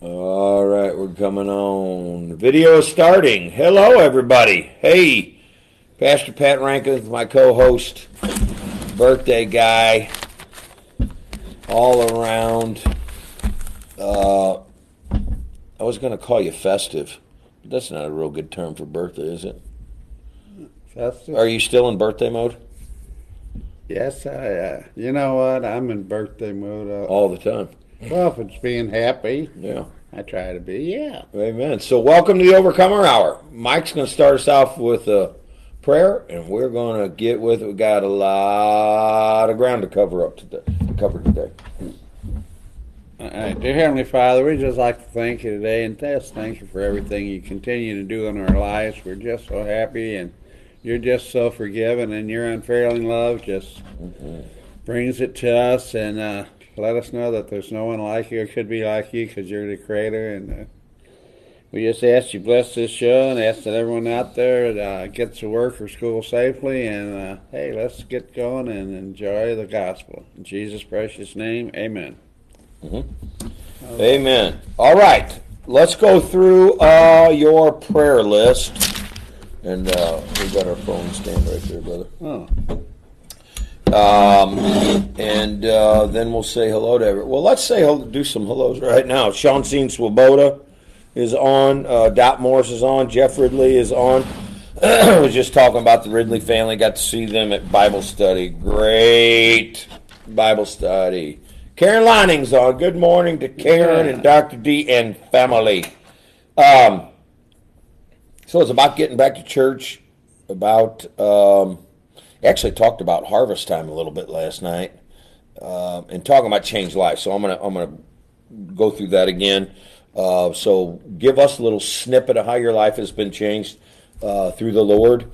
All right, we're coming on. Video is starting. Hello, everybody. Hey, Pastor Pat Rankin, my co-host, birthday guy, all around. Uh, I was going to call you festive, but that's not a real good term for birthday, is it? Festive? Are you still in birthday mode Yes, I. Uh, you know what? I'm in birthday mode Uh, all the time? well, if it's being happy, Yeah. I try to be. Yeah. Amen. So, welcome to the Overcomer Hour. Mike's going to start us off with a prayer, and we're going to get with it. We got a lot of ground to cover up today. To cover today. Right, dear Heavenly Father, we just like to thank you today and just thank you for everything you continue to do in our lives. We're just so happy, and you're just so forgiving, and your unfailing love just brings it to us, and uh, let us know that there's no one like you or could be like you because you're the Creator, and uh, we just ask you bless this show and ask that everyone out there uh, gets to work or school safely, and uh, hey, let's get going and enjoy the gospel in Jesus' precious name, Amen. Amen. All right, let's go through uh, your prayer list. And uh, we got our phone stand right there, brother. Oh. Um, and uh, then we'll say hello to everyone. Well, let's say do some hellos right now. Sean Sean Swoboda is on. Uh, Dot Morris is on. Jeff Ridley is on. I was just talking about the Ridley family. Got to see them at Bible study. Great Bible study. Karen Lining's on. Good morning to Karen and Dr. D and family. Um, so it's about getting back to church. About um, actually talked about harvest time a little bit last night, um, and talking about changed life. So I'm gonna I'm gonna go through that again. Uh, so give us a little snippet of how your life has been changed uh, through the Lord,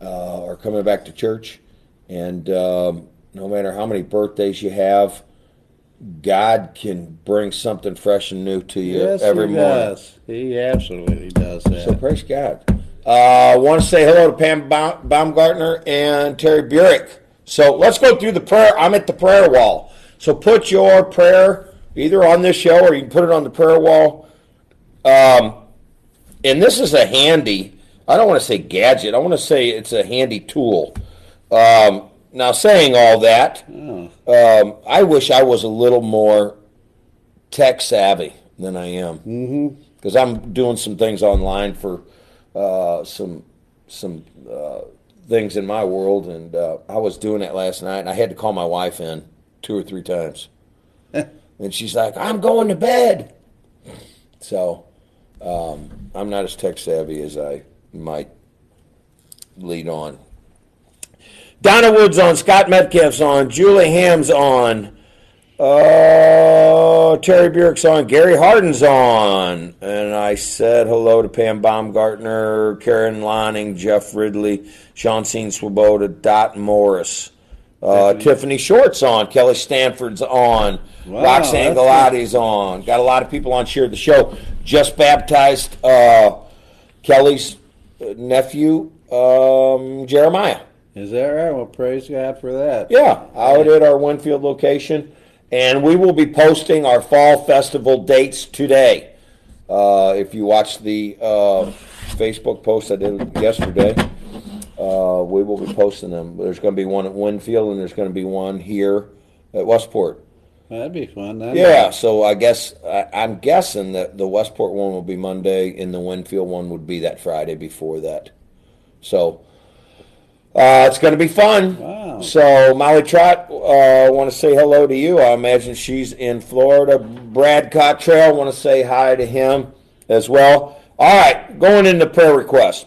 uh, or coming back to church, and um, no matter how many birthdays you have. God can bring something fresh and new to you Yes, every he morning. does. He absolutely does that. So praise God. Uh, I want to say hello to Pam Baumgartner and Terry Burek. So let's go through the prayer. I'm at the prayer wall. So put your prayer either on this show or you can put it on the prayer wall. Um, and this is a handy, I don't want to say gadget, I want to say it's a handy tool. Um, now, saying all that, oh, um, I wish I was a little more tech savvy than I am mm-hmm. because I'm doing some things online for uh, some some uh, things in my world, and uh, I was doing that last night, and I had to call my wife in two or three times, and she's like, "I'm going to bed," so um, I'm not as tech savvy as I might lead on. Donna Woods on, Scott Metcalf's on, Julie Ham's on, uh, Terry Burek's on, Gary Harden's on, and I said hello to Pam Baumgartner, Karen Lining, Jeff Ridley, Sean Sean Swoboda, Dot Morris. Uh, Tiffany. Short's on, Kelly Stanford's on, Wow, Roxanne Galati's on. Got a lot of people on Share the Show. Just baptized uh, Kelly's uh, nephew, um, Jeremiah. Is that right? Well, praise God for that. Yeah, out at our Winfield location. And we will be posting our fall festival dates today. Uh, if you watch the uh, Facebook post I did yesterday, uh, we will be posting them. There's going to be one at Winfield and there's going to be one here at Westport. That'd be fun. That'd Yeah, so I guess I, I'm guessing that the Westport one will be Monday, and the Winfield one would be that Friday before that. So uh, it's going to be fun. Wow. So Molly Trot, uh, want to say hello to you. I imagine she's in Florida. Brad Cottrell, want to say hi to him as well. All right, going into prayer requests.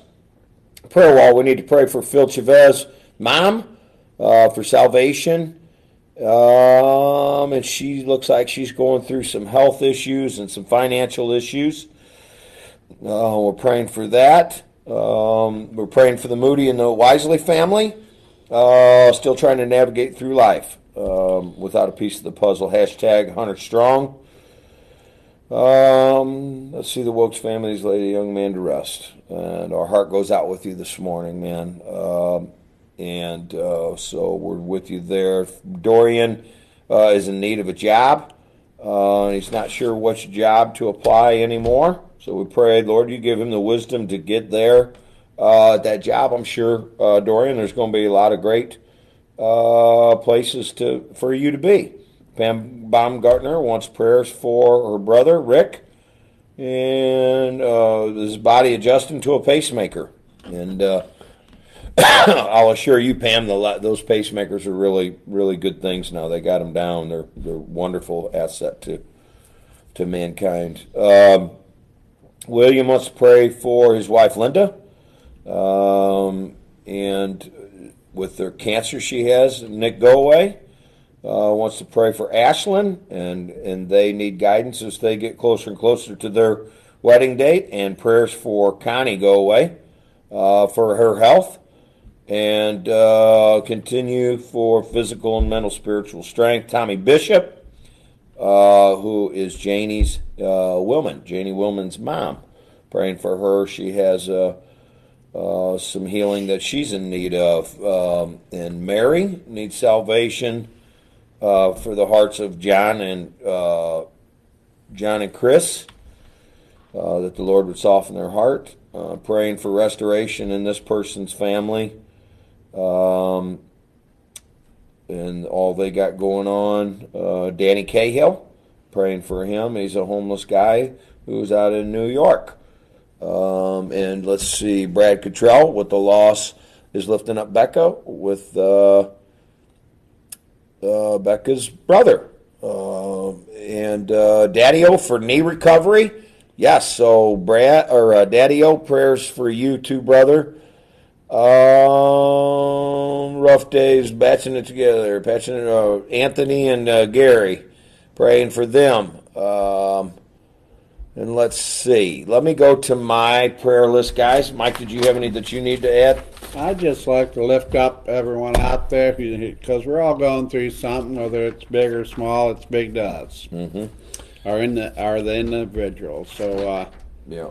Prayer wall. We need to pray for Phil Chavez, mom, uh, for salvation. Um, and she looks like she's going through some health issues and some financial issues. Uh, we're praying for that. Um, we're praying for the Moody and the Wisely family. Uh, still trying to navigate through life um, without a piece of the puzzle. Hashtag Hunter Strong. Um, let's see the Wilkes family's laid a young man to rest, and our heart goes out with you this morning, man. Um, and uh, so we're with you there. Dorian uh, is in need of a job. Uh, he's not sure which job to apply anymore. So we prayed, Lord, you give him the wisdom to get there. Uh, that job, I'm sure, uh, Dorian, there's going to be a lot of great uh, places to for you to be. Pam Baumgartner wants prayers for her brother, Rick, and uh, his body adjusting to a pacemaker. And uh, I'll assure you, Pam, the, those pacemakers are really, really good things now. They got them down. They're they're wonderful asset to to mankind. Um, William wants to pray for his wife Linda, um, and with their cancer she has, Nick go away. Uh, wants to pray for Ashlyn, and and they need guidance as they get closer and closer to their wedding date, and prayers for Connie go away uh, for her health, and uh, continue for physical and mental spiritual strength. Tommy Bishop, uh, who is Janie's uh, Wilman, Janie Wilman's mom. Praying for her. She has uh, uh, some healing that she's in need of. Um, and Mary needs salvation uh, for the hearts of John and uh, John and Chris, uh, that the Lord would soften their heart. praying for restoration in this person's family. Um, and all they got going on. Uh, Danny Cahill, praying for him. He's a homeless guy who's out in New York. Um, and let's see, Brad Cottrell with the loss is lifting up Becca with uh, uh, Becca's brother. Um, and uh, Daddy O for knee recovery. Yes, so Brad or uh, Daddy O prayers for you too, brother. Um, rough days, batching it together, patching it. Uh, Anthony and uh, Gary, praying for them. Um, and let's see. Let me go to my prayer list, guys. Mike, did you have any that you need to add? I'd just like to lift up everyone out there because we're all going through something, whether it's big or small. It's big to us. Mm-hmm. Are in the are the individuals. So uh, yeah,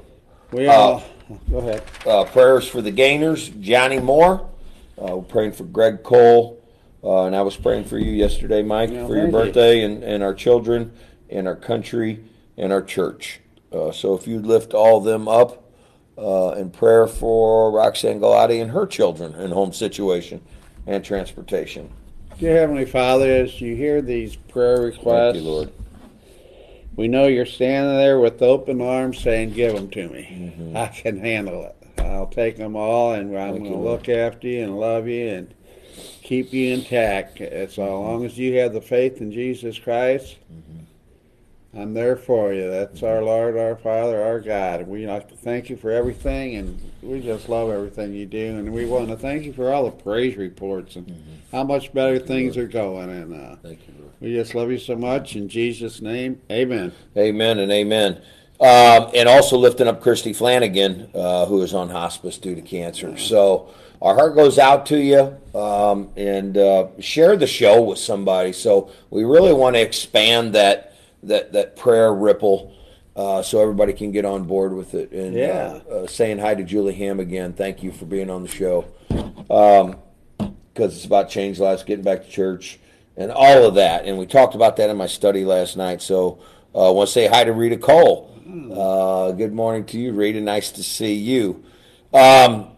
we all. Uh, Go ahead. Uh, prayers for the gainers, Johnny Moore. Uh, we're praying for Greg Cole. Uh, and I was praying for you yesterday, Mike, yeah, for your birthday and, and our children and our country and our church. Uh, so if you'd lift all of them up uh, in prayer for Roxanne Galati and her children and home situation and transportation. Dear Heavenly Father, as you hear these prayer requests, you, Lord we know you're standing there with open arms saying, Give them to me. Mm-hmm. I can handle it. I'll take them all, and I'm going to look after you and love you and keep you intact. As mm-hmm. long as you have the faith in Jesus Christ, mm-hmm. I'm there for you. That's our Lord, our Father, our God. We like to thank you for everything, and we just love everything you do. And we want to thank you for all the praise reports and mm-hmm. how much better things are going. And uh, thank you. We just love you so much. In Jesus' name, amen. Amen and amen. Um, and also lifting up Christy Flanagan, uh, who is on hospice due to cancer. So our heart goes out to you um, and uh, share the show with somebody. So we really want to expand that that that prayer ripple. Uh, so everybody can get on board with it. And yeah. Uh, uh, saying hi to Julie Ham again. Thank you for being on the show. Because um, it's about change lives, getting back to church and all of that. And we talked about that in my study last night. So uh, I want to say hi to Rita Cole. Uh, good morning to you, Rita. Nice to see you. Um,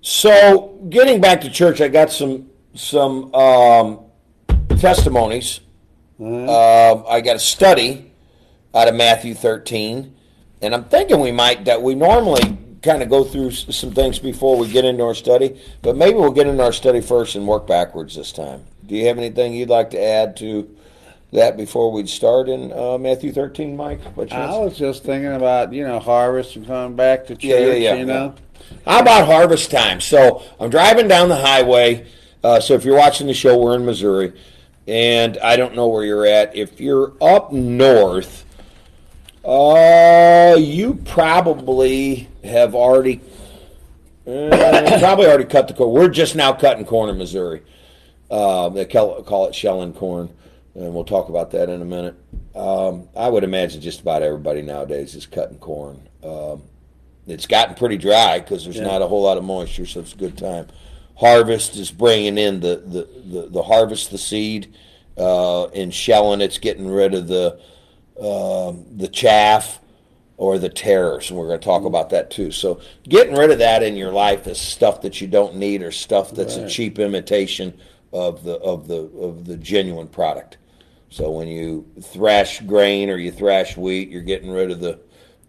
so getting back to church, I got some some um, testimonies. Mm-hmm. Uh, I got a study out of Matthew 13, and I'm thinking we might that we normally kind of go through some things before we get into our study, but maybe we'll get into our study first and work backwards this time. Do you have anything you'd like to add to that before we'd start in uh, Matthew 13, Mike? I was just thinking about, you know, harvest and coming back to church, yeah, yeah, yeah, you know. How about harvest time? So I'm driving down the highway. Uh, so if you're watching the show, we're in Missouri. And I don't know where you're at. If you're up north, uh, you probably have already uh, probably already cut the corn. We're just now cutting corn in Missouri. Uh, they call, call it shelling corn, and we'll talk about that in a minute. Um, I would imagine just about everybody nowadays is cutting corn. Um, it's gotten pretty dry because there's yeah. not a whole lot of moisture, so it's a good time. Harvest is bringing in the, the, the, the harvest, the seed, uh, in shelling. It's getting rid of the uh, the chaff or the terrors, and we're going to talk about that too. So, getting rid of that in your life is stuff that you don't need or stuff that's Right. a cheap imitation of the of the of the genuine product. So when you thrash grain or you thrash wheat, you're getting rid of the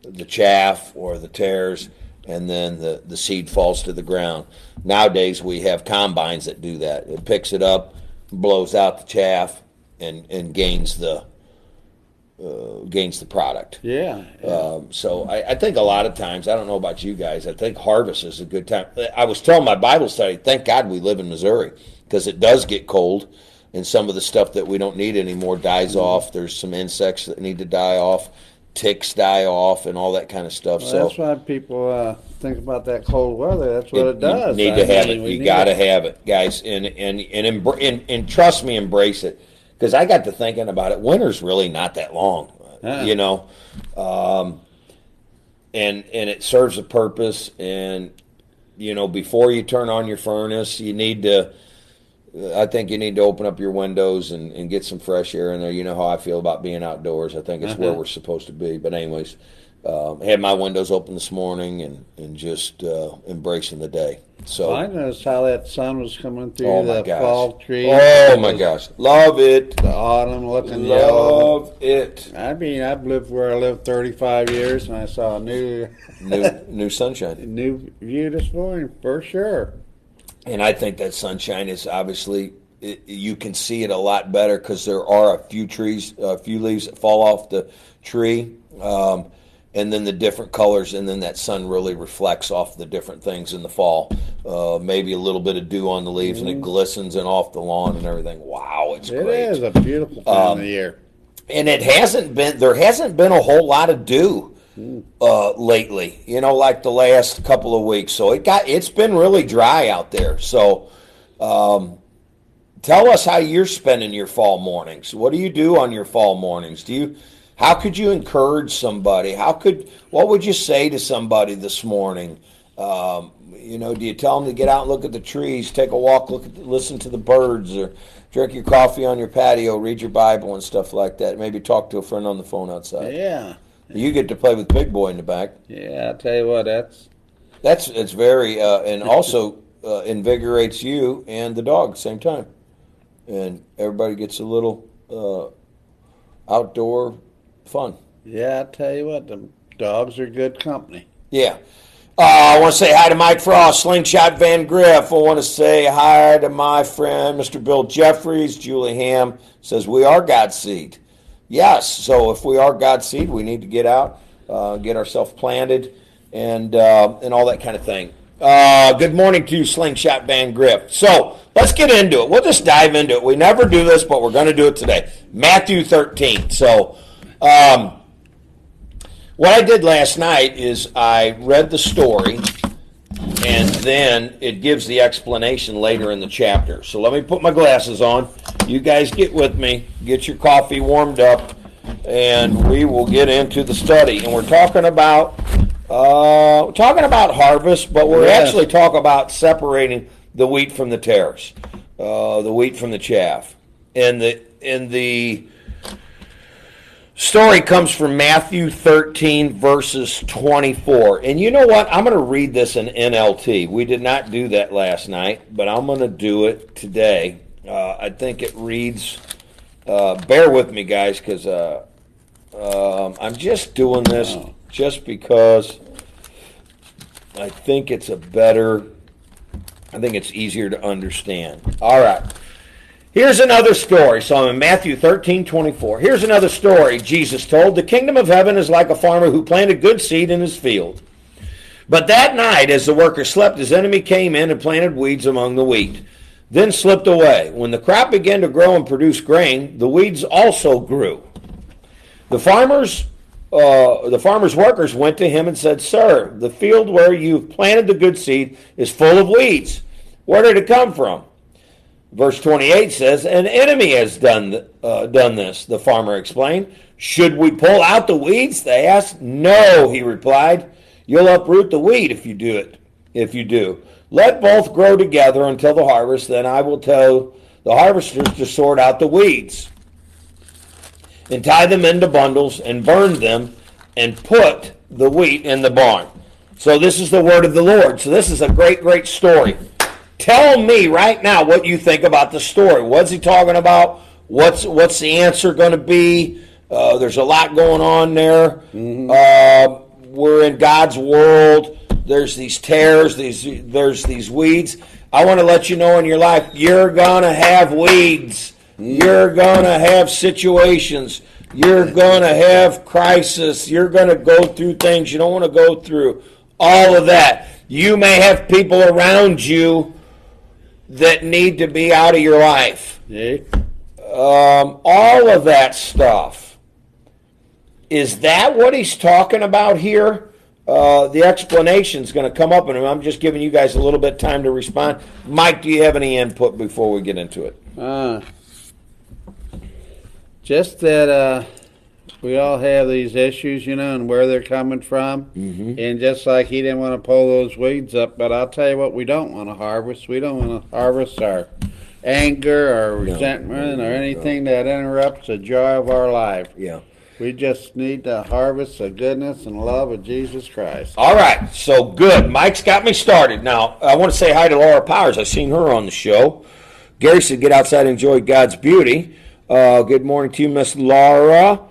the chaff or the tares, and then the, the seed falls to the ground. Nowadays we have combines that do that. It picks it up, blows out the chaff, and and gains the uh, gains the product. Yeah. Um, so I, I think a lot of times, I don't know about you guys, I think harvest is a good time. I was telling my Bible study, thank God we live in Missouri because it does get cold and some of the stuff that we don't need anymore dies off. There's some insects that need to die off, ticks die off, and all that kind of stuff. Well, so that's why people uh, think about that cold weather. That's what it, you does. need I to have mean, it. we You got to have it, guys, and and and, embr- and and trust me, embrace it. Because I got to thinking about it. Winter's really not that long, you know, um, and and it serves a purpose. And you know, before you turn on your furnace, you need to. I think you need to open up your windows and, and get some fresh air in there. You know how I feel about being outdoors. I think it's where Uh-huh. we're supposed to be. But anyways, um, had my windows open this morning and and just uh, embracing the day. So I noticed how that sun was coming through Oh the gosh! fall tree. Oh my gosh! Love it. The autumn looking yellow. Love it. I mean, I've lived where I lived 35 years, and I saw a new New new sunshine, new view this morning for sure. And I think that sunshine is obviously it, you can see it a lot better because there are a few trees, a few leaves that fall off the tree, um, and then the different colors, and then that sun really reflects off the different things in the fall. Uh, maybe a little bit of dew on the leaves, and it glistens and off the lawn and everything. Wow, it's It great. is a beautiful time Um, of the year. and it hasn't been there hasn't been a whole lot of dew uh, lately you know like the last couple of weeks. So it got it's been really dry out there. So um, tell us how you're spending your fall mornings. What do you do on your fall mornings? Do you how could you encourage somebody? How could what would you say to somebody this morning? Um, you know do you tell them to get out and look at the trees take a walk look at listen to the birds or drink your coffee on your patio read your bible and stuff like that? Maybe talk to a friend on the phone outside. Yeah, you get to play with big boy in the back yeah. I tell you what, that's that's it's very uh, and also uh, invigorates you and the dog at the same time, and everybody gets a little uh, outdoor fun. yeah. I tell you what, the dogs are good company. Yeah. Uh, I want to say hi to Mike Frost, Slingshot Van Griff. I want to say hi to my friend, Mr. Bill Jeffries. Julie Ham says, We are God's seed. Yes, so if we are God's seed, we need to get out, uh, get ourselves planted, and, uh, and all that kind of thing. Uh, good morning to you, Slingshot Van Griff. So let's get into it. We'll just dive into it. We never do this, but we're going to do it today. Matthew 13. So, um, what I did last night is I read the story, and then it gives the explanation later in the chapter. So let me put my glasses on. You guys get with me, get your coffee warmed up, and we will get into the study. And we're talking about uh, talking about harvest, but we're Yes. actually talking about separating the wheat from the tares, uh, the wheat from the chaff, and the and the story comes from Matthew 13, verses 24. And you know what? I'm going to read this in NLT. We did not do that last night, but I'm going to do it today. Uh, I think it reads, uh, bear with me, guys, because uh, um, I'm just doing this just because I think it's a better, I think it's easier to understand. All right. Here's another story. So I'm in Matthew 13, 24. Here's another story Jesus told. The kingdom of heaven is like a farmer who planted good seed in his field. But that night, as the worker slept, his enemy came in and planted weeds among the wheat, then slipped away. When the crop began to grow and produce grain, the weeds also grew. The farmers, uh, the farmer's workers went to him and said, "Sir, the field where you've planted the good seed is full of weeds. Where did it come from?" Verse 28 says, An enemy has done, uh, done this, the farmer explained. Should we pull out the weeds? They asked. No, he replied. You'll uproot the wheat if you do it. If you do. Let both grow together until the harvest, then I will tell the harvesters to sort out the weeds and tie them into bundles and burn them and put the wheat in the barn. So this is the word of the Lord. So this is a great, great story. Tell me right now what you think about the story. What's he talking about? What's what's the answer going to be? Uh, there's a lot going on there. Mm-hmm. Uh, we're in God's world. There's these tares. These there's these weeds. I want to let you know in your life you're gonna have weeds. Mm-hmm. You're gonna have situations. You're gonna have crisis. You're gonna go through things you don't want to go through. All of that. You may have people around you that need to be out of your life. Yeah. Um, all of that stuff. Is that what he's talking about here? Uh, the explanation is going to come up, and I'm just giving you guys a little bit time to respond. Mike, do you have any input before we get into it? Uh, just that uh, we all have these issues, you know, and where they're coming from. Mm-hmm. And just like he didn't want to pull those weeds up, but I'll tell you what, we don't want to harvest. We don't want to harvest our anger or resentment no, or anything no. that interrupts the joy of our life. Yeah. We just need to harvest the goodness and love of Jesus Christ. All right, so good. Mike's got me started. Now, I want to say hi to Laura Powers. I've seen her on the show. Gary said, get outside and enjoy God's beauty. Uh, good morning to you, Miss Laura.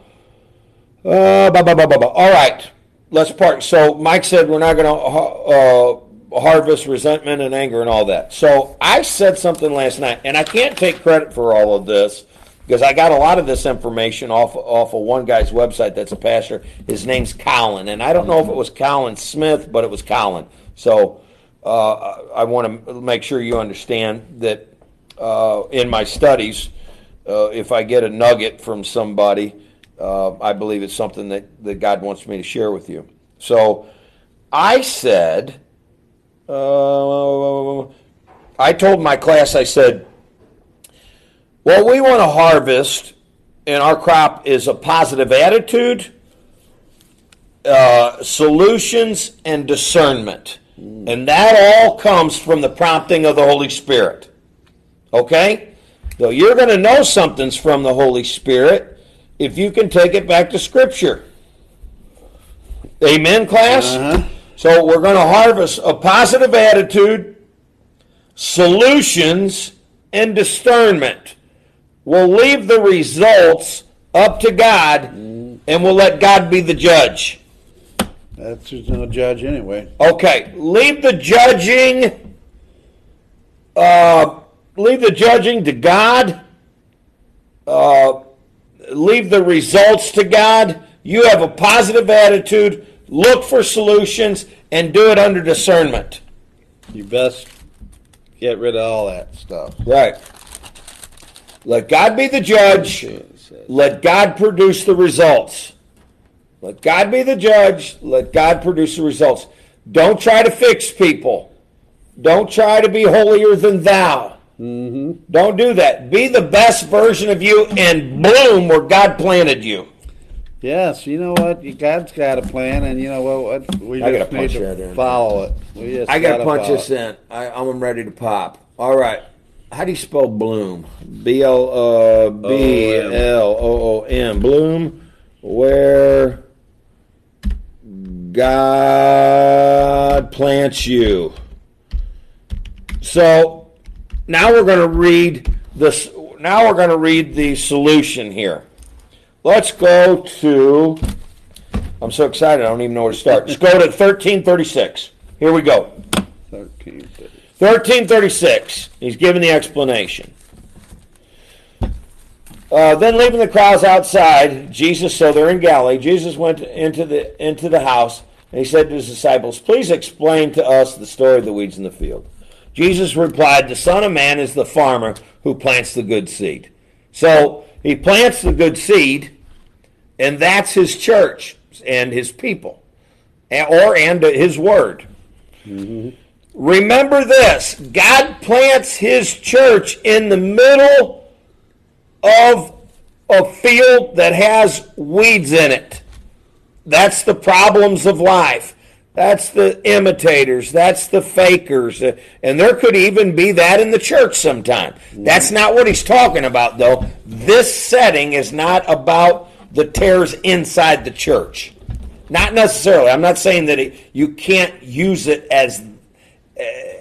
Uh, bah, bah, bah, bah, bah. All right, let's part. So Mike said we're not going to uh, harvest resentment and anger and all that. So I said something last night, and I can't take credit for all of this because I got a lot of this information off off of one guy's website that's a pastor. His name's Colin, and I don't know if it was Colin Smith, but it was Colin. So uh, I want to make sure you understand that uh, in my studies, uh, if I get a nugget from somebody uh, I believe it's something that, that God wants me to share with you. So I said, uh, I told my class, I said, what we want to harvest in our crop is a positive attitude, uh, solutions, and discernment. And that all comes from the prompting of the Holy Spirit. Okay? So you're going to know something's from the Holy Spirit if you can take it back to Scripture. Amen, class? Uh-huh. So we're going to harvest a positive attitude, solutions, and discernment. We'll leave the results up to God, and we'll let God be the judge. That's just no judge anyway. Okay, leave the judging. Uh, leave the judging to God. Uh, leave the results to God. You have a positive attitude, look for solutions, and do it under discernment. You best get rid of all that stuff. Right. Let God be the judge. Let God produce the results. Let God be the judge. Let God produce the results. Don't try to fix people. Don't try to be holier than thou. Mm-hmm. Don't do that. Be the best version of you and bloom where God planted you. Yes, you know what? God's got a plan, and you know what? We I just need to follow it. We just I got to punch this in. I, I'm ready to pop. All right. How do you spell bloom? B L B L O O M. Bloom, where God plants you. So now we're going to read this. Now we're going to read the solution here. Let's go to. I'm so excited. I don't even know where to start. Let's go to 1336. Here we go. 1336. 1336. He's giving the explanation. Uh, then leaving the crowds outside, Jesus, so they're in Galilee, Jesus went into the into the house and he said to his disciples, Please explain to us the story of the weeds in the field. Jesus replied, The Son of Man is the farmer who plants the good seed. So he plants the good seed, and that's his church and his people, or and his word. Mm-hmm. Remember this God plants his church in the middle of a field that has weeds in it. That's the problems of life. That's the imitators. That's the fakers. And there could even be that in the church sometime. That's not what he's talking about, though. This setting is not about the tares inside the church. Not necessarily. I'm not saying that it, you can't use it as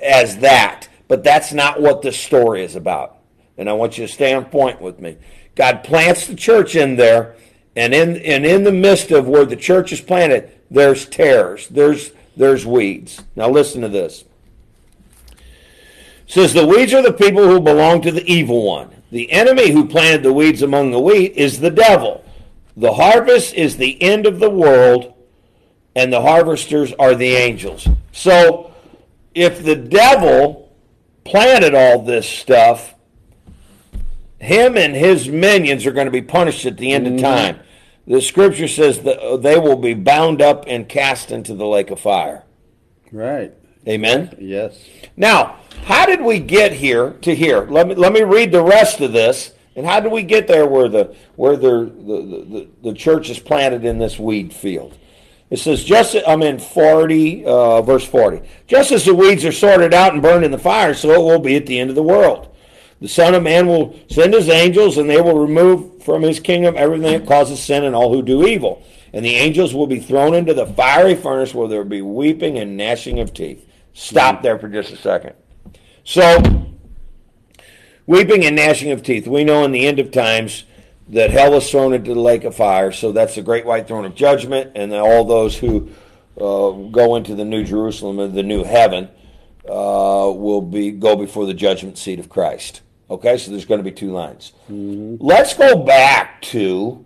as that, but that's not what the story is about. And I want you to stay on point with me. God plants the church in there, and in and in the midst of where the church is planted, there's tares, there's there's weeds. Now listen to this. It says the weeds are the people who belong to the evil one. The enemy who planted the weeds among the wheat is the devil. The harvest is the end of the world, and the harvesters are the angels. So if the devil planted all this stuff, him and his minions are going to be punished at the end mm-hmm. of time. The scripture says that they will be bound up and cast into the lake of fire. Right. Amen. Yes. Now, how did we get here to here? Let me let me read the rest of this. And how did we get there where the where the the, the, the church is planted in this weed field? It says, just I'm in 40, uh, verse 40. Just as the weeds are sorted out and burned in the fire, so it will be at the end of the world. The Son of Man will send his angels, and they will remove from his kingdom everything that causes sin and all who do evil. And the angels will be thrown into the fiery furnace where there will be weeping and gnashing of teeth. Stop there for just a second. So, weeping and gnashing of teeth. We know in the end of times that hell was thrown into the lake of fire. So that's the great white throne of judgment, and all those who uh, go into the new Jerusalem and the new heaven uh, will be go before the judgment seat of Christ. Okay, so there's going to be two lines. Mm-hmm. Let's go back to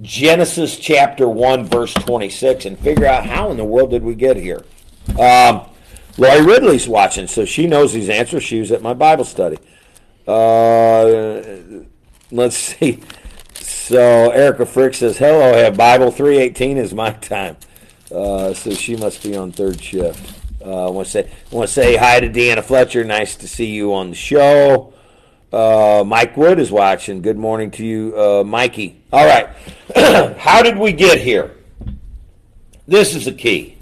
Genesis chapter 1, verse 26, and figure out how in the world did we get here. Um, Lori Ridley's watching, so she knows these answers. She was at my Bible study. Uh, let's see. So Erica Frick says, "Hello, I have Bible 318 is my time." Uh, so she must be on third shift. Uh, I want to say, want to say hi to Deanna Fletcher. Nice to see you on the show. Uh, Mike Wood is watching. Good morning to you, uh, Mikey. All right, how did we get here? This is the key.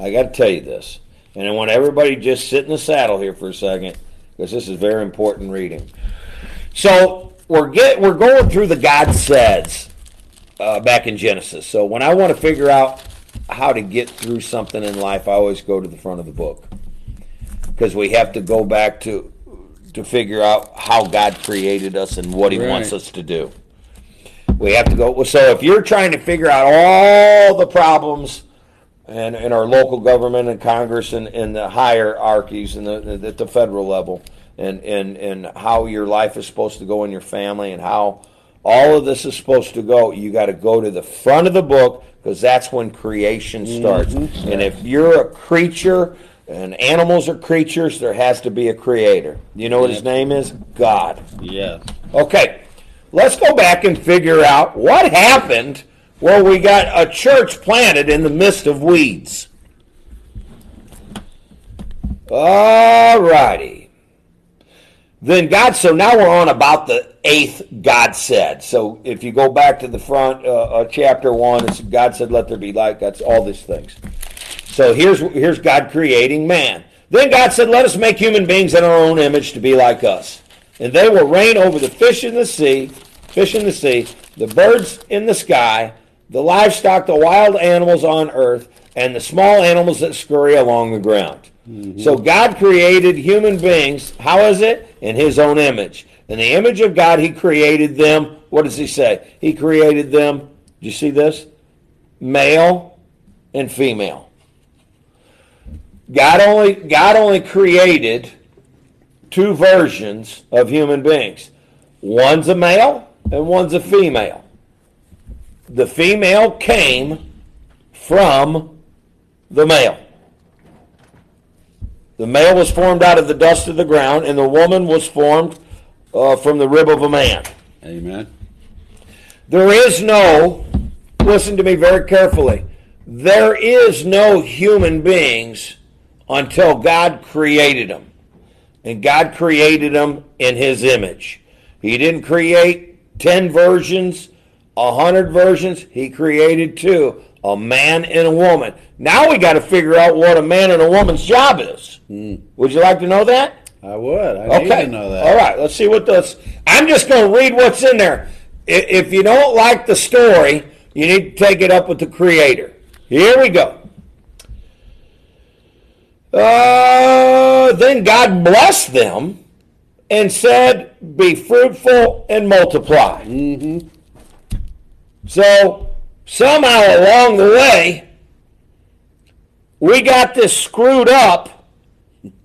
I got to tell you this, and I want everybody just sit in the saddle here for a second because this is very important reading. So we're get we're going through the God says uh, back in Genesis. So when I want to figure out how to get through something in life, I always go to the front of the book because we have to go back to to figure out how God created us and what He right. wants us to do. We have to go. So if you're trying to figure out all the problems and in our local government and Congress and, and the hierarchies and the, at the federal level, and, and, and how your life is supposed to go in your family and how all of this is supposed to go, you got to go to the front of the book because that's when creation starts. Mm-hmm. And if you're a creature and animals are creatures, there has to be a creator. You know what his name is? God. Yeah. Okay, let's go back and figure out what happened where we got a church planted in the midst of weeds. All righty. Then God, so now we're on about the eighth God said. So if you go back to the front, uh, uh, chapter one, it's God said, let there be light. That's all these things. So here's, here's God creating man. Then God said, let us make human beings in our own image to be like us. And they will reign over the fish in the sea, fish in the sea, the birds in the sky, the livestock, the wild animals on earth, and the small animals that scurry along the ground. Mm-hmm. So God created human beings. How is it? In his own image. In the image of God, he created them. What does he say? He created them. Do you see this? Male and female. God only God only created two versions of human beings. One's a male and one's a female. The female came from the male. The male was formed out of the dust of the ground, and the woman was formed uh, from the rib of a man. Amen. There is no, listen to me very carefully, there is no human beings until God created them. And God created them in His image. He didn't create 10 versions, 100 versions, He created two. a man and a woman. Now we got to figure out what a man and a woman's job is. Hmm. Would you like to know that? I would. I Okay. to know that. All right. Let's see what this. I'm just going to read what's in there. If you don't like the story, you need to take it up with the creator. Here we go. Uh, then God blessed them and said, Be fruitful and multiply. Mm-hmm. So, somehow along the way, we got this screwed up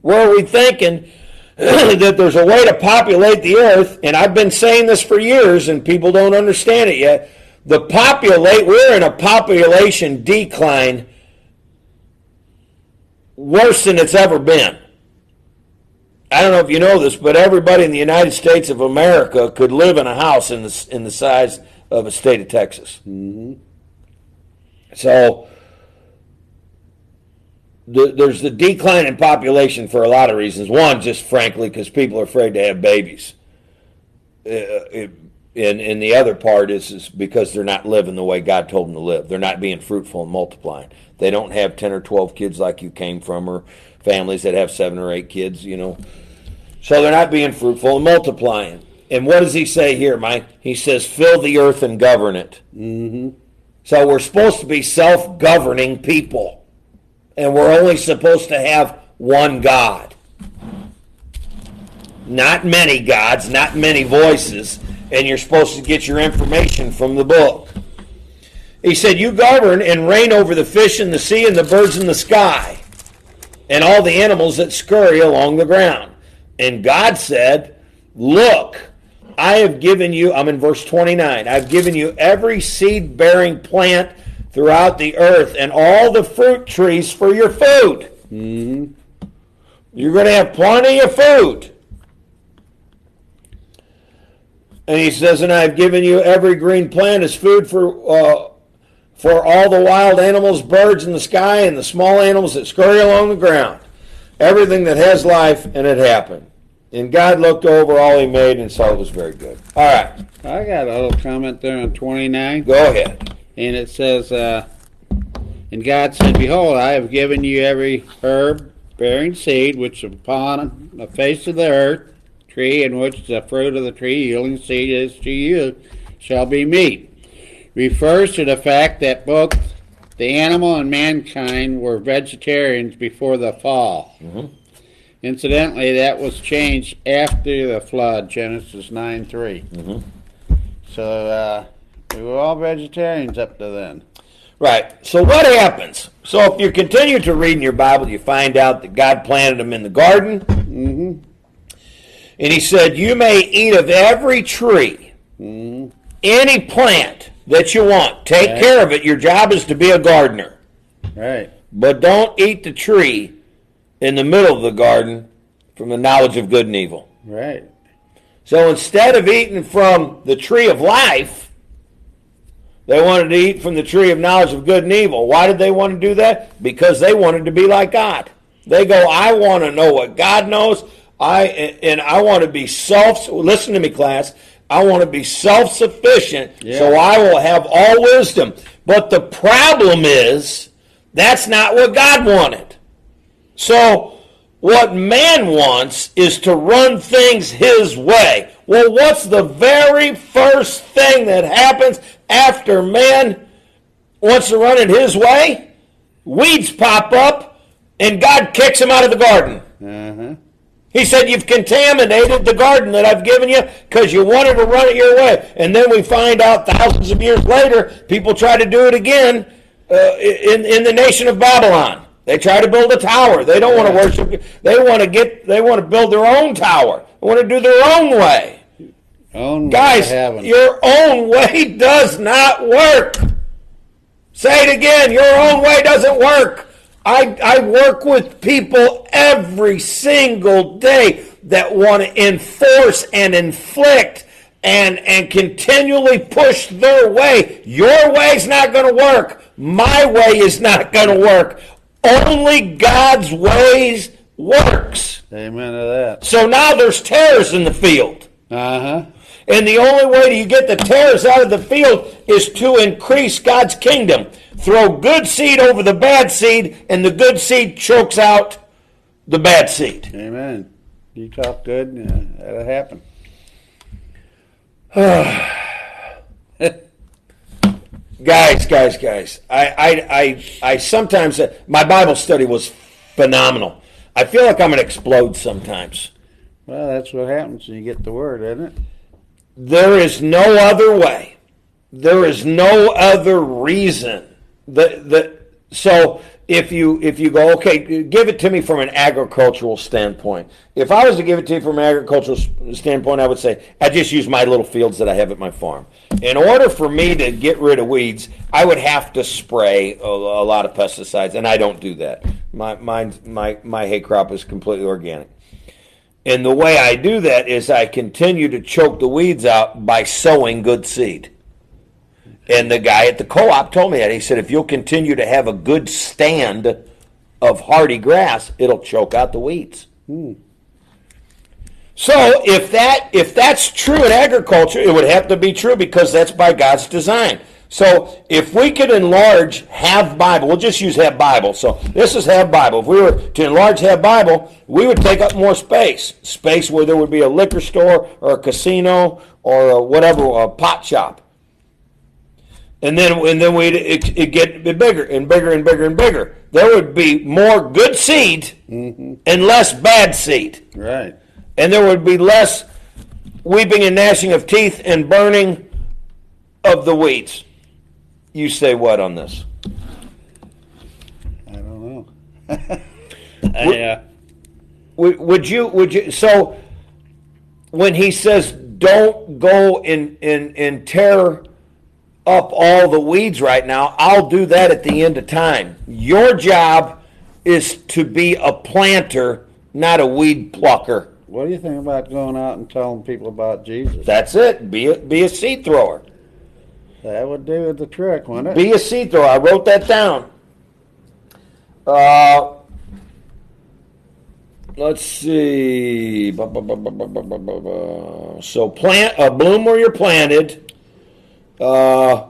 where we're thinking that there's a way to populate the earth, and I've been saying this for years, and people don't understand it yet. The populate, we're in a population decline worse than it's ever been. I don't know if you know this, but everybody in the United States of America could live in a house in the in the size of a state of Texas. Mm-hmm. So the, there's the decline in population for a lot of reasons. One, just frankly, because people are afraid to have babies. Uh, it, and, and the other part is, is because they're not living the way God told them to live. They're not being fruitful and multiplying. They don't have 10 or 12 kids like you came from, or families that have seven or eight kids, you know. So they're not being fruitful and multiplying. And what does he say here, Mike? He says, fill the earth and govern it. Mm-hmm. So we're supposed to be self governing people and we're only supposed to have one God. Not many gods, not many voices, and you're supposed to get your information from the book. He said, You govern and reign over the fish in the sea and the birds in the sky, and all the animals that scurry along the ground. And God said, Look, I have given you, I'm in verse 29, I've given you every seed bearing plant throughout the earth and all the fruit trees for your food. Mm-hmm. You're going to have plenty of food. And he says, and I've given you every green plant as food for uh, for all the wild animals, birds in the sky, and the small animals that scurry along the ground. Everything that has life, and it happened. And God looked over all he made and saw it was very good. All right, I got a little comment there on 29. go ahead. And it says, uh, And God said, Behold, I have given you every herb bearing seed which is upon the face of the earth, tree in which the fruit of the tree yielding seed is to you, shall be meat. Refers to the fact that both the animal and mankind were vegetarians before the fall. Incidentally, that was changed after the flood, Genesis 9 3. So uh, we were all vegetarians up to then. Right. So what happens? So if you continue to read in your Bible, you find out that God planted them in the garden. Mm-hmm. And he said, You may eat of every tree, any plant that you want. Take Right. care of it. Your job is to be a gardener. Right. But don't eat the tree in the middle of the garden from the knowledge of good and evil. Right. So instead of eating from the tree of life, they wanted to eat from the tree of knowledge of good and evil. Why did they want to do that? Because they wanted to be like God. They go, I want to know what God knows. I and I want to be self. Listen to me, class. I want to be self-sufficient, so I will have all wisdom. But the problem is, that's not what God wanted. So, what man wants is to run things his way. Well, what's the very first thing that happens after man wants to run it his way? Weeds pop up, and God kicks him out of the garden. Uh-huh. He said, You've contaminated the garden that I've given you because you wanted to run it your way. And then we find out thousands of years later, people try to do it again uh, in, in the nation of Babylon. They try to build a tower. They don't want to worship. They want to get. They want to build their own tower. They want to do their own way. Own Guys, heaven. your own way does not work. Say it again. Your own way doesn't work. I, I work with people every single day that want to enforce and inflict and, and continually push their way. Your way's not going to work. My way is not going to work. Only God's ways works. Amen to that. So now there's tares in the field. Uh-huh. And the only way you get the tares out of the field is to increase God's kingdom. Throw good seed over the bad seed, and the good seed chokes out the bad seed. Amen. You talk good, yeah, uh, that'll happen. guys, guys, guys. I, I, I, I sometimes uh, my Bible study was phenomenal. I feel like I'm gonna explode sometimes. Well, that's what happens when you get the word, isn't it? There is no other way. There is no other reason. That that so if you if you go okay, give it to me from an agricultural standpoint. If I was to give it to you from an agricultural standpoint, I would say I just use my little fields that I have at my farm. In order for me to get rid of weeds, I would have to spray a, a lot of pesticides, and I don't do that. My my my my hay crop is completely organic. And the way I do that is I continue to choke the weeds out by sowing good seed. And the guy at the co op told me that. He said, if you'll continue to have a good stand of hardy grass, it'll choke out the weeds. Hmm. So if that if that's true in agriculture, it would have to be true because that's by God's design. So if we could enlarge Have Bible, we'll just use Have Bible. So this is Have Bible. If we were to enlarge Have Bible, we would take up more space. Space where there would be a liquor store or a casino or a whatever, a pot shop and then and then we'd it, it get bigger and bigger and bigger and bigger. There would be more good seed mm-hmm. and less bad seed. Right. And there would be less weeping and gnashing of teeth and burning of the weeds. You say what on this? I don't know. yeah. Would, would you would you so when he says don't go and and and tear up all the weeds right now. I'll do that at the end of time. Your job is to be a planter, not a weed plucker. What do you think about going out and telling people about Jesus? That's it. Be a, be a seed thrower. That would do the trick, wouldn't it? Be a seed thrower. I wrote that down. Uh, let's see. So plant, uh, bloom where you're planted uh,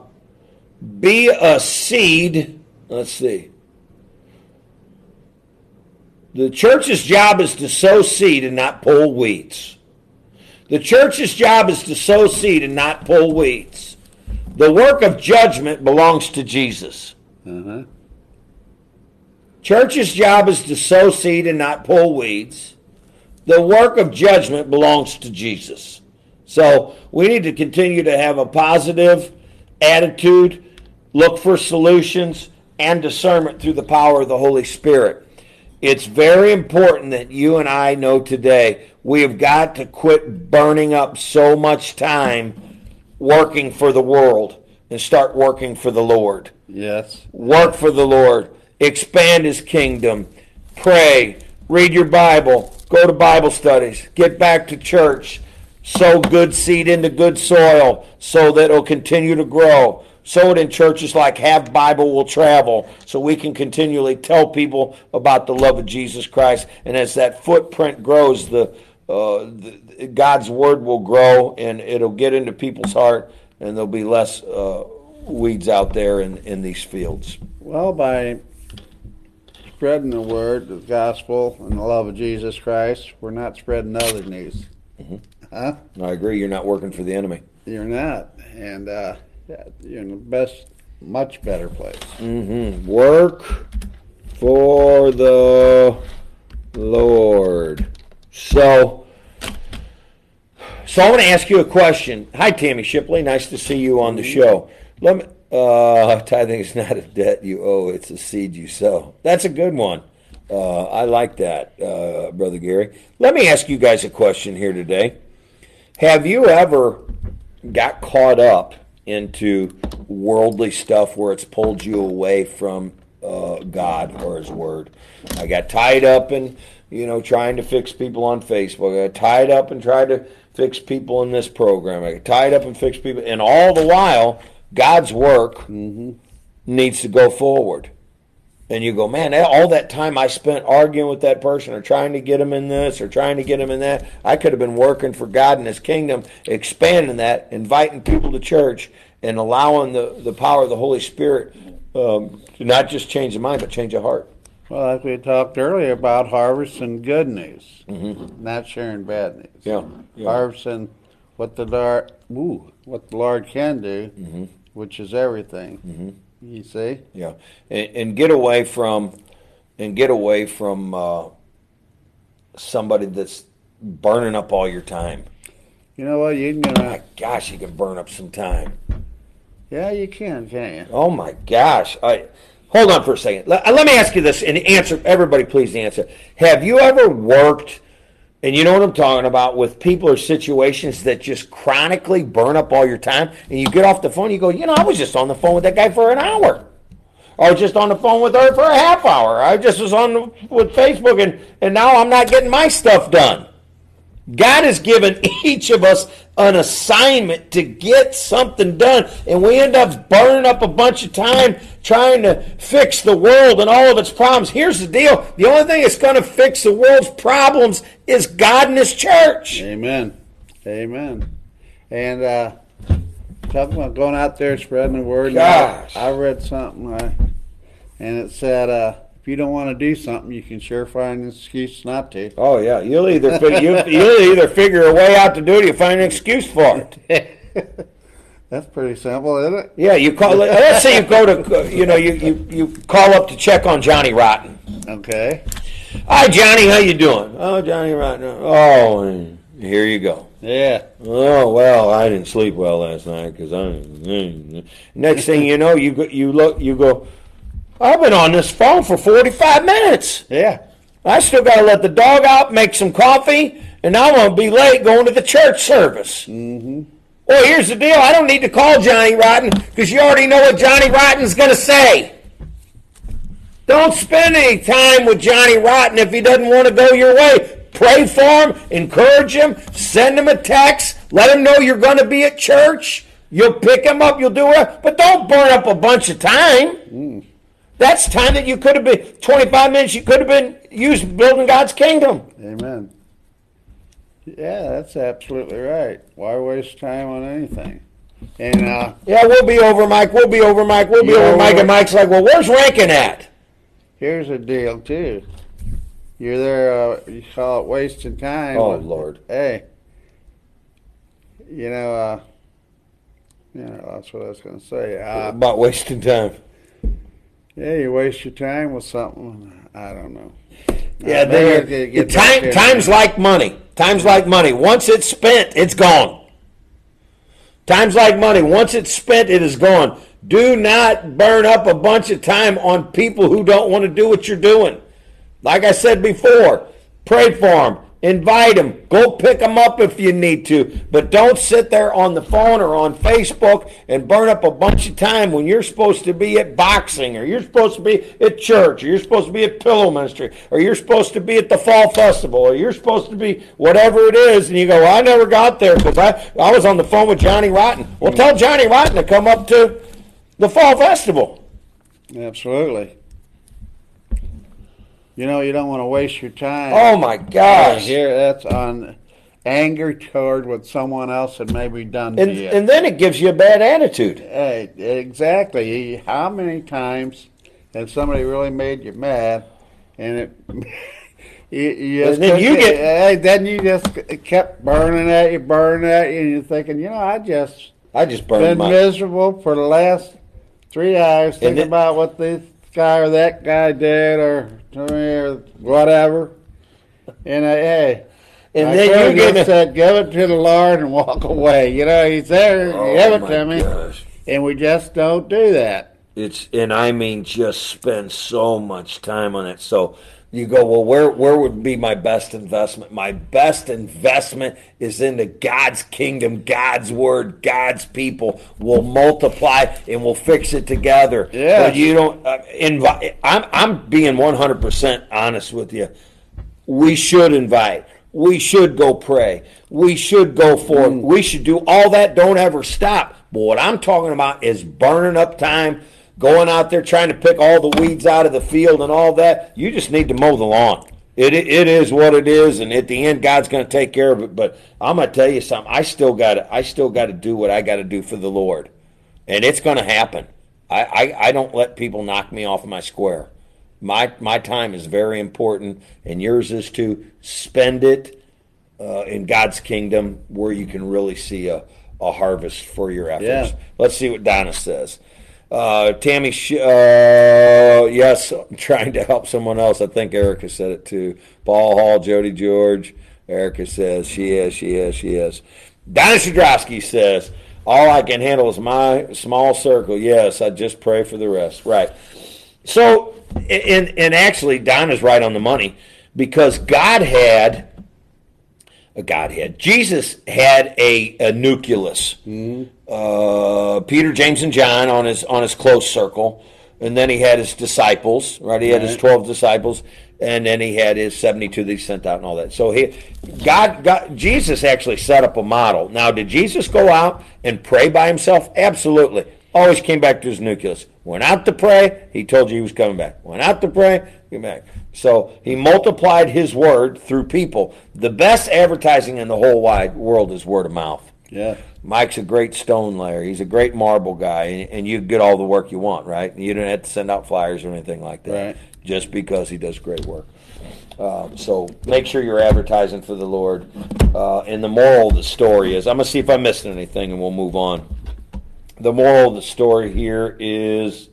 be a seed. Let's see. The church's job is to sow seed and not pull weeds. The church's job is to sow seed and not pull weeds. The work of judgment belongs to Jesus. Uh-huh. Church's job is to sow seed and not pull weeds. The work of judgment belongs to Jesus. So we need to continue to have a positive attitude, look for solutions, and discernment through the power of the Holy Spirit. It's very important that you and I know today we have got to quit burning up so much time working for the world and start working for the Lord. Yes. Work for the Lord. Expand his kingdom. Pray. Read your Bible. Go to Bible studies. Get back to church sow good seed into good soil so that it'll continue to grow. Sow it in churches like Have Bible Will Travel so we can continually tell people about the love of Jesus Christ. And as that footprint grows, the, uh, the God's word will grow and it'll get into people's heart and there'll be less uh, weeds out there in, in these fields. Well, by spreading the word, the gospel, and the love of Jesus Christ, we're not spreading other news. Mm-hmm. Huh? I agree. You're not working for the enemy. You're not, and uh, you're in the best, much better place. Mm-hmm. Work for the Lord. So, so I want to ask you a question. Hi, Tammy Shipley. Nice to see you on the show. Let me. Uh, tithing is not a debt you owe; it's a seed you sow. That's a good one. Uh, I like that, uh, Brother Gary. Let me ask you guys a question here today. Have you ever got caught up into worldly stuff where it's pulled you away from uh, God or His Word? I got tied up in, you know, trying to fix people on Facebook. I got tied up and tried to fix people in this program. I got tied up and fix people, and all the while, God's work mm-hmm. needs to go forward and you go, man, all that time I spent arguing with that person or trying to get him in this or trying to get him in that, I could have been working for God and His kingdom, expanding that, inviting people to church, and allowing the, the power of the Holy Spirit um, to not just change the mind, but change the heart. Well, like we talked earlier about harvesting good news, mm-hmm. not sharing bad news. Yeah, yeah. Harvesting what the Lord, ooh, what the Lord can do, mm-hmm. which is everything. Mm-hmm. You see? Yeah, and, and, get away from, and get away from uh, somebody that's burning up all your time. You know what? You can. Uh, gosh, you can burn up some time. Yeah, you can, can't you? Oh my gosh! I hold on for a second. Let, let me ask you this and answer. Everybody, please answer. Have you ever worked? And you know what I'm talking about with people or situations that just chronically burn up all your time, and you get off the phone, you go, you know, I was just on the phone with that guy for an hour. Was just on the phone with her for a half hour. I just was on with Facebook, and, and now I'm not getting my stuff done. God has given each of us an assignment to get something done, and we end up burning up a bunch of time trying to fix the world and all of its problems. Here's the deal the only thing that's going to fix the world's problems is God and His church. Amen. Amen. And uh, talking about going out there spreading the word. Gosh. I, I read something, uh, and it said, uh, if you don't want to do something, you can sure find an excuse not to. Oh yeah, you'll either you, will either figure a way out to do it, or you find an excuse for it. That's pretty simple, isn't it? Yeah, you call. let's say you go to, you know, you, you, you call up to check on Johnny Rotten. Okay. Hi Johnny, how you doing? Oh Johnny Rotten. Oh, here you go. Yeah. Oh well, I didn't sleep well last night because I. Mm, mm. Next thing you know, you go, you look, you go. I've been on this phone for 45 minutes. Yeah. I still got to let the dog out, make some coffee, and I'm going to be late going to the church service. Mm-hmm. Well, here's the deal. I don't need to call Johnny Rotten because you already know what Johnny Rotten's going to say. Don't spend any time with Johnny Rotten if he doesn't want to go your way. Pray for him, encourage him, send him a text, let him know you're going to be at church. You'll pick him up, you'll do it, but don't burn up a bunch of time. Mm. That's time that you could have been 25 minutes you could have been used building God's kingdom. Amen. Yeah, that's absolutely right. Why waste time on anything? And uh, yeah, we'll be over, Mike. We'll be over, Mike. We'll be over, Mike. And Mike's like, well, where's Rankin at? Here's the deal, too. You're there. Uh, you call it wasting time. Oh Lord. Hey, you know, uh, you know, that's what I was going to say. Uh, About wasting time. Yeah, you waste your time with something. I don't know. Yeah, uh, time, time's like money. Time's like money. Once it's spent, it's gone. Time's like money. Once it's spent, it is gone. Do not burn up a bunch of time on people who don't want to do what you're doing. Like I said before, pray for them. Invite them. Go pick them up if you need to. But don't sit there on the phone or on Facebook and burn up a bunch of time when you're supposed to be at boxing or you're supposed to be at church or you're supposed to be at pillow ministry or you're supposed to be at the fall festival or you're supposed to be whatever it is. And you go, well, I never got there because I, I was on the phone with Johnny Rotten. Well, tell Johnny Rotten to come up to the fall festival. Absolutely. You know, you don't want to waste your time. Oh my gosh! Here, that's on anger toward what someone else had maybe done and, to you, and then it gives you a bad attitude. Hey, exactly. How many times has somebody really made you mad, and it? You, you and then you get, hey, then you just kept burning at you, burning at you, and you're thinking, you know, I just, I just burned been my... miserable for the last three hours thinking then, about what this guy or that guy did, or or whatever. And uh, hey, and I then you just said, "Give it to the Lord and walk away." You know, He's there. Oh, give it to me, gosh. and we just don't do that. It's and I mean, just spend so much time on it. So you go, well, where where would be my best investment? My best investment is into God's kingdom, God's word, God's people. We'll multiply and we'll fix it together. Yeah. But you don't uh, invite. I'm I'm being 100 percent honest with you. We should invite. We should go pray. We should go forth. Mm. We should do all that. Don't ever stop. But what I'm talking about is burning up time going out there trying to pick all the weeds out of the field and all that. You just need to mow the lawn. It, it is what it is, and at the end, God's going to take care of it. But I'm going to tell you something. I still got to. I still got to do what I got to do for the Lord. and it's going to happen. I, I, I don't let people knock me off my square. My my time is very important, and yours is to spend it uh, in God's kingdom where you can really see a, a harvest for your efforts. Yeah. Let's see what Donna says. Uh, Tammy, uh, yes, I'm trying to help someone else. I think Erica said it too. Paul Hall, Jody George. Erica says she is, she is, she is. Donna Shadrowski says, all I can handle is my small circle. Yes, I just pray for the rest. Right. So, and, and actually, Donna's right on the money because God had a Godhead. Jesus had a, a nucleus. Uh, Peter, James, and John on his on his close circle, and then he had his disciples. Right, he had his twelve disciples, and then he had his seventy-two that he sent out, and all that. So he, God, God, Jesus actually set up a model. Now, did Jesus go out and pray by himself? Absolutely. Always came back to his nucleus. Went out to pray. He told you he was coming back. Went out to pray. Came back. So he multiplied his word through people. The best advertising in the whole wide world is word of mouth. Yeah. Mike's a great stone layer. He's a great marble guy, and, and you get all the work you want, right? You don't have to send out flyers or anything like that, Right. just because he does great work. Um, so make sure you're advertising for the Lord. Uh, and the moral of the story is I'm going to see if I missed anything, and we'll move on. The moral of the story here is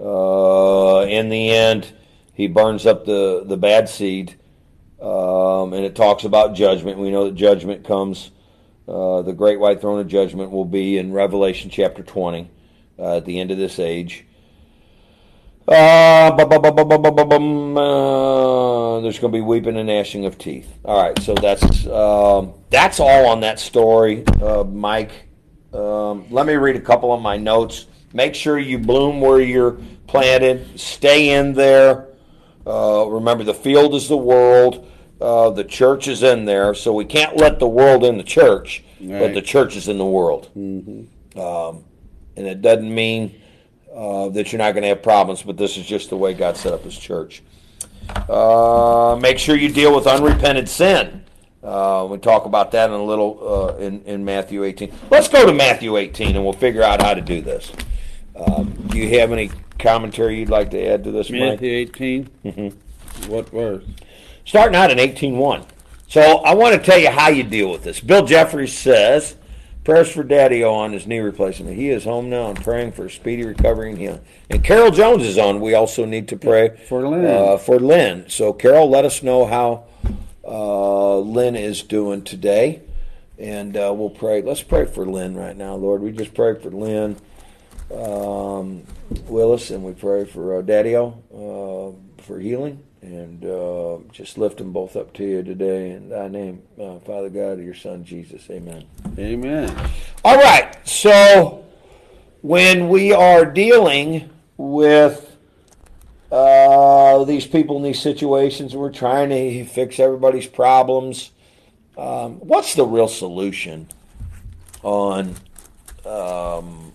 uh, in the end, he burns up the, the bad seed, um, and it talks about judgment. We know that judgment comes. Uh, the great white throne of judgment will be in Revelation chapter 20 uh, at the end of this age. There's going to be weeping and gnashing of teeth. All right, so that's um, that's all on that story, uh, Mike. Um, let me read a couple of my notes. Make sure you bloom where you're planted. Stay in there. Uh, remember, the field is the world. Uh, the church is in there, so we can't let the world in the church, but the church is in the world. Um, and it doesn't mean uh, that you're not going to have problems, but this is just the way God set up His church. Uh, make sure you deal with unrepented sin. Uh, we talk about that in a little uh, in, in Matthew 18. Let's go to Matthew 18 and we'll figure out how to do this. Um, do you have any commentary you'd like to add to this, Mike? Matthew 18. Mm-hmm. What verse? Starting out in 18.1. So I want to tell you how you deal with this. Bill Jeffries says, prayers for Daddy on his knee replacement. He is home now and praying for a speedy recovery and healing. And Carol Jones is on. We also need to pray For Lynn. Uh, for Lynn. So Carol, let us know how uh, Lynn is doing today. And uh, we'll pray. Let's pray for Lynn right now, Lord. We just pray for Lynn um, Willis, and we pray for uh, Daddy-O uh, for healing, and uh, just lift them both up to you today in Thy name, uh, Father God, Your Son Jesus, Amen. Amen. All right, so when we are dealing with uh, these people in these situations, we're trying to fix everybody's problems. Um, what's the real solution on um,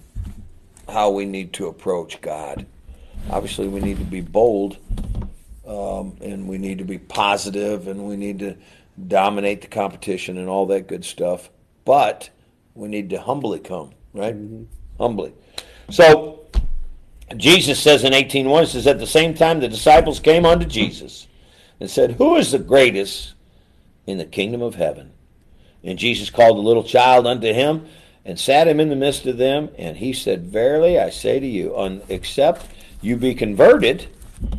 how we need to approach God? Obviously, we need to be bold, um, and we need to be positive, and we need to dominate the competition and all that good stuff. But we need to humbly come, right? Humbly. So Jesus says in 18.1, it says, At the same time the disciples came unto Jesus and said, Who is the greatest in the kingdom of heaven? And Jesus called a little child unto him and sat him in the midst of them. And he said, Verily I say to you, un- except you be converted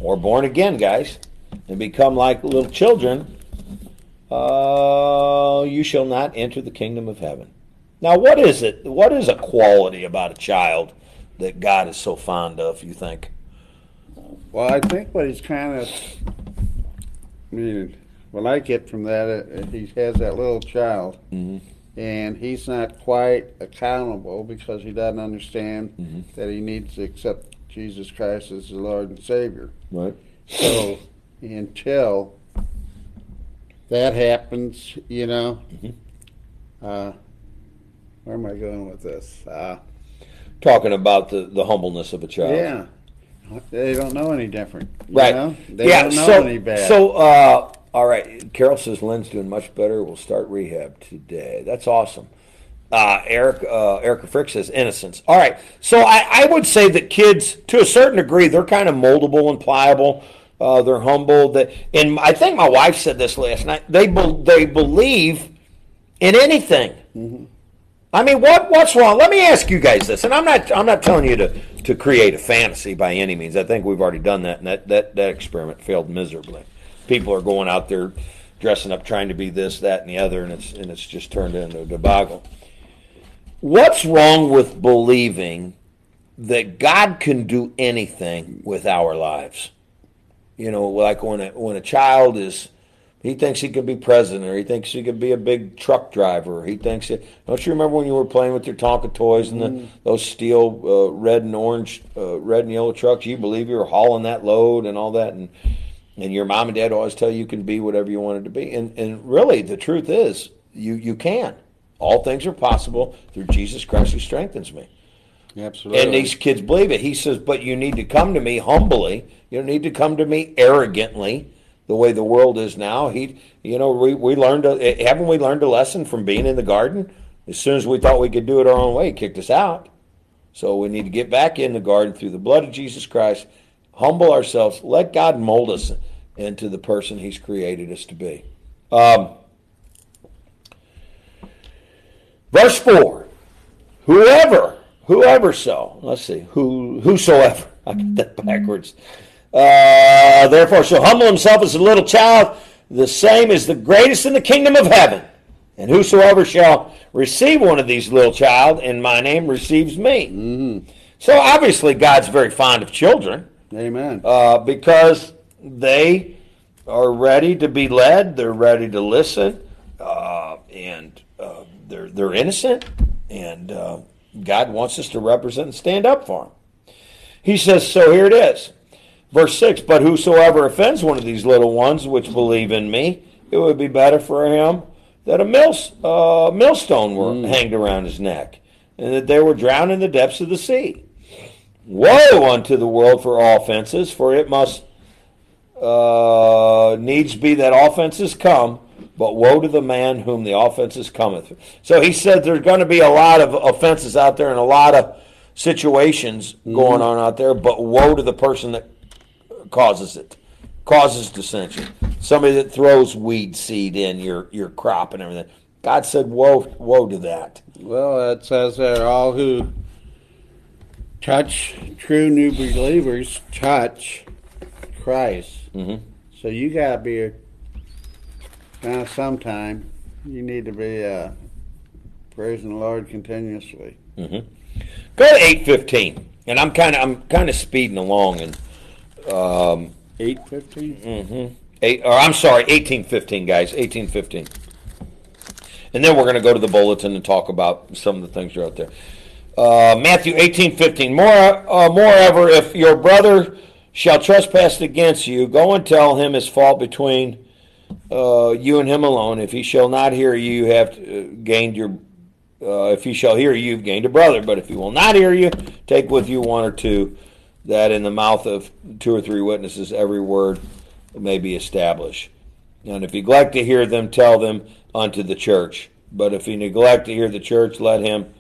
or born again, guys, and become like little children, uh, you shall not enter the kingdom of heaven. Now, what is it? What is a quality about a child that God is so fond of? You think? Well, I think what he's kind of, I mean, what I get from that, uh, he has that little child, Mhm. and he's not quite accountable because he doesn't understand Mhm. that he needs to accept Jesus Christ as the Lord and Savior. Right. So until that happens, you know, Mhm. uh, where am I going with this? Uh, Talking about the, the humbleness of a child. yeah, they don't know any different. you Right. know? They yeah. don't know so, any bad. so uh, all right. Carol says Lynn's doing much better. We'll start rehab today. That's awesome. Uh, Eric uh, Erica Frick says innocence. All right, so I, I would say that kids, to a certain degree, they're kind of moldable and pliable. Uh, they're humble. That, and I think my wife said this last night. They be, they believe in anything. Mm-hmm. I mean, what what's wrong? Let me ask you guys this, and I'm not I'm not telling you to, to create a fantasy by any means. I think we've already done that, and that, that, that experiment failed miserably. People are going out there dressing up, trying to be this, that, and the other, and it's and it's just turned into a debacle. What's wrong with believing that God can do anything with our lives? You know, like when a, when a child is he thinks he could be president, or he thinks he could be a big truck driver. He thinks. It, don't you remember when you were playing with your Tonka toys and the, mm. those steel uh, red and orange, uh, red and yellow trucks? You believe you were hauling that load and all that, and and your mom and dad always tell you you can be whatever you wanted to be. And and really, the truth is, you you can. All things are possible through Jesus Christ who strengthens me. Absolutely. And these kids believe it. He says, but you need to come to me humbly. You don't need to come to me arrogantly the way the world is now. He, you know, we, we learned, a, haven't we learned a lesson from being in the garden? As soon as we thought we could do it our own way, he kicked us out. So we need to get back in the garden through the blood of Jesus Christ, humble ourselves, let God mold us into the person He's created us to be. Um, verse four: Whoever, whoever so. Let's see, who, whosoever. I get that backwards. Uh, therefore shall humble himself as a little child, the same is the greatest in the kingdom of heaven. And whosoever shall receive one of these little child in my name receives me. Mm-hmm. So obviously, God's very fond of children. Amen. Uh, because they are ready to be led, they're ready to listen, uh, and they're they're innocent, and uh, God wants us to represent and stand up for them. He says, so here it is. Verse 6 But whosoever offends one of these little ones which believe in me, it would be better for him that a mill, uh, millstone were mm. hanged around his neck, and that they were drowned in the depths of the sea. Woe unto the world for all offenses, for it must uh, needs be that offenses come, but woe to the man whom the offenses cometh. So he said there's going to be a lot of offenses out there and a lot of situations mm. going on out there, but woe to the person that causes it, causes dissension. Somebody that throws weed seed in your, your crop and everything. God said, woe, woe to that. Well, it says that all who touch true new believers touch Christ. Mm-hmm. So you got to be, uh, sometime, you need to be uh, praising the Lord continuously. Mm-hmm. Go to eight fifteen, and I'm kind of I'm kind of speeding along, and um, Eight fifteen? Mm-hmm. Eight, or I'm sorry, eighteen fifteen, guys, eighteen fifteen. And then we're going to go to the bulletin and talk about some of the things that are out there. Uh, Matthew eighteen fifteen. More, uh, moreover, if your brother shall trespass against you, go and tell him his fault between uh, you and him alone. If he shall not hear you, have uh, gained your. Uh, if he shall hear you, you've gained a brother. But if he will not hear you, take with you one or two that in the mouth of two or three witnesses every word may be established. And if he neglect to hear them, tell them unto the church. But if he neglect to hear the church, let him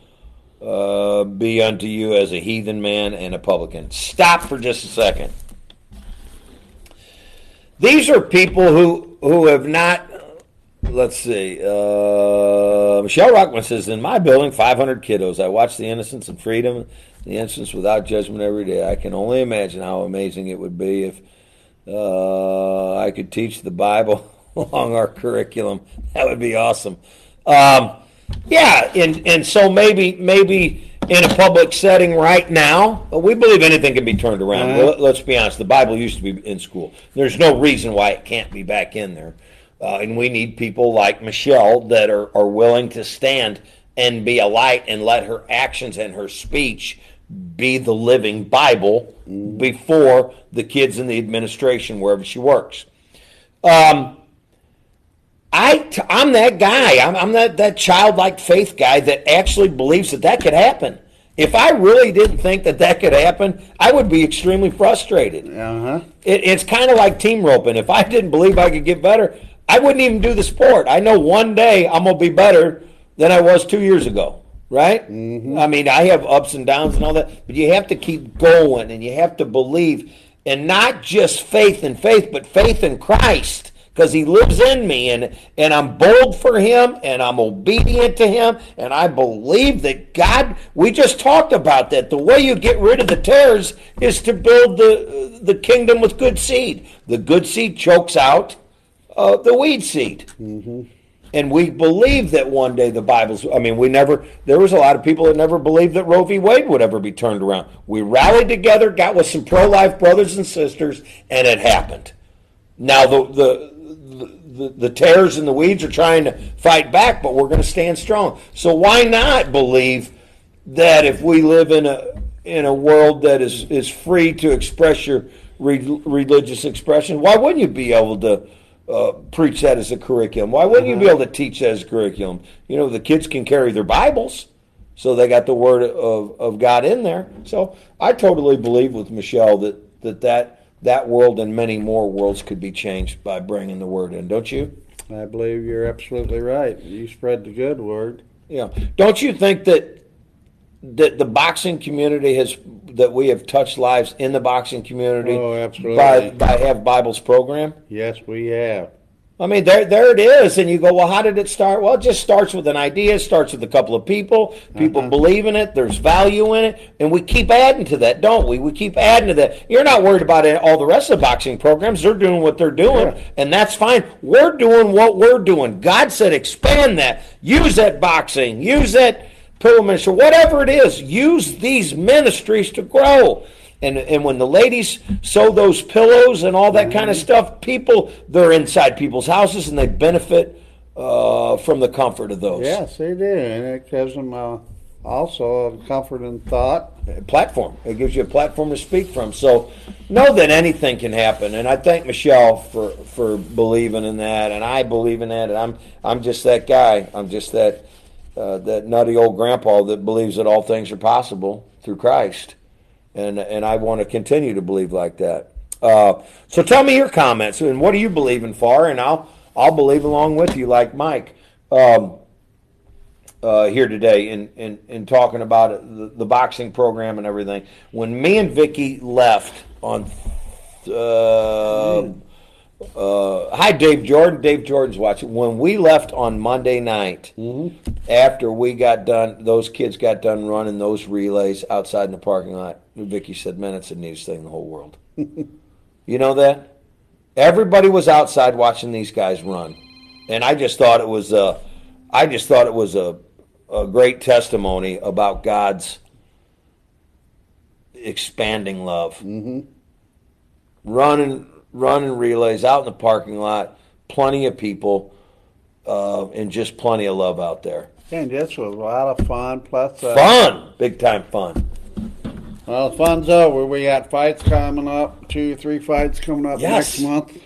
uh, be unto you as a heathen man and a publican. Stop for just a second. These are people who who have not. Let's see. Uh, Michelle Rockman says, "In my building, 500 kiddos. I watch the Innocence and Freedom the innocence without judgment every day. I can only imagine how amazing it would be if uh, I could teach the Bible along our curriculum. That would be awesome. Um, yeah, and and so maybe maybe in a public setting right now, we believe anything can be turned around. Uh-huh. Well, let's be honest. The Bible used to be in school. There's no reason why it can't be back in there. Uh, and we need people like Michelle that are, are willing to stand and be a light and let her actions and her speech be the living Bible before the kids in the administration wherever she works. Um, I, I'm that guy. I'm, I'm that, that childlike faith guy that actually believes that that could happen. If I really didn't think that that could happen, I would be extremely frustrated. Uh-huh. It, it's kind of like team roping. If I didn't believe I could get better, I wouldn't even do the sport. I know one day I'm going to be better than I was two years ago. Right? I mean, I have ups and downs and all that, but you have to keep going and you have to believe, and not just faith in faith, but faith in Christ because he lives in me and and I'm bold for him and I'm obedient to him and I believe that God we just talked about that the way you get rid of the tares is to build the the kingdom with good seed the good seed chokes out uh, the weed seed and we believe that one day the Bible's. I mean, we never. There was a lot of people that never believed that Roe v. Wade would ever be turned around. We rallied together, got with some pro-life brothers and sisters, and it happened. Now the the the, the tares and the weeds are trying to fight back, but we're going to stand strong. So why not believe that if we live in a in a world that is is free to express your re- religious expression, why wouldn't you be able to? uh, preach that as a curriculum. Why wouldn't you be able to teach that as a curriculum? You know, the kids can carry their Bibles, so they got the Word of, of God in there. So I totally believe with Michelle that that, that that world and many more worlds could be changed by bringing the Word in. Don't you? I believe you're absolutely right. You spread the good word. Yeah. Don't you think that that the boxing community has that we have touched lives in the boxing community Oh, absolutely. by by have Bibles program? Yes, we have. I mean, there, there it is, and you go, well, how did it start? Well, it just starts with an idea. It starts with a couple of people. People Uh-huh. believe in it. There's value in it, and we keep adding to that, don't we? We keep adding to that. You're not worried about it, all the rest of the boxing programs. They're doing what they're doing, Yeah. and that's fine. We're doing what we're doing. God said, expand that. Use that boxing. Use that pillow ministry. Whatever it is, use these ministries to grow. And, and when the ladies sew those pillows and all that kind of stuff, people they're inside people's houses and they benefit uh, from the comfort of those. Yes, they do, and it gives them uh, also a comfort and thought. platform. It gives you a platform to speak from. So know that anything can happen. And I thank Michelle for for believing in that, and I believe in that. And I'm I'm just that guy. I'm just that uh, that nutty old grandpa that believes that all things are possible through Christ, and and I want to continue to believe like that. Uh, so tell me your comments and what are you believing for, and I'll I'll believe along with you, like Mike. Um, uh, here today in, in, in talking about it, the, the boxing program and everything. When me and Vicky left on, uh, uh, hi Dave Jordan. Dave Jordan's watching. When we left on Monday night, after we got done, those kids got done running those relays outside in the parking lot. Vicky said, "Man, it's the neatest thing in the whole world." you know that? Everybody was outside watching these guys run, and I just thought it was a, I just thought it was a, a great testimony about God's expanding love. Mm-hmm. Running, running relays out in the parking lot, plenty of people, uh, and just plenty of love out there. And this was a lot of fun. Plus, uh, Fun, big time fun. well, fun's over. We got fights coming up. Two, three fights coming up Yes. next month.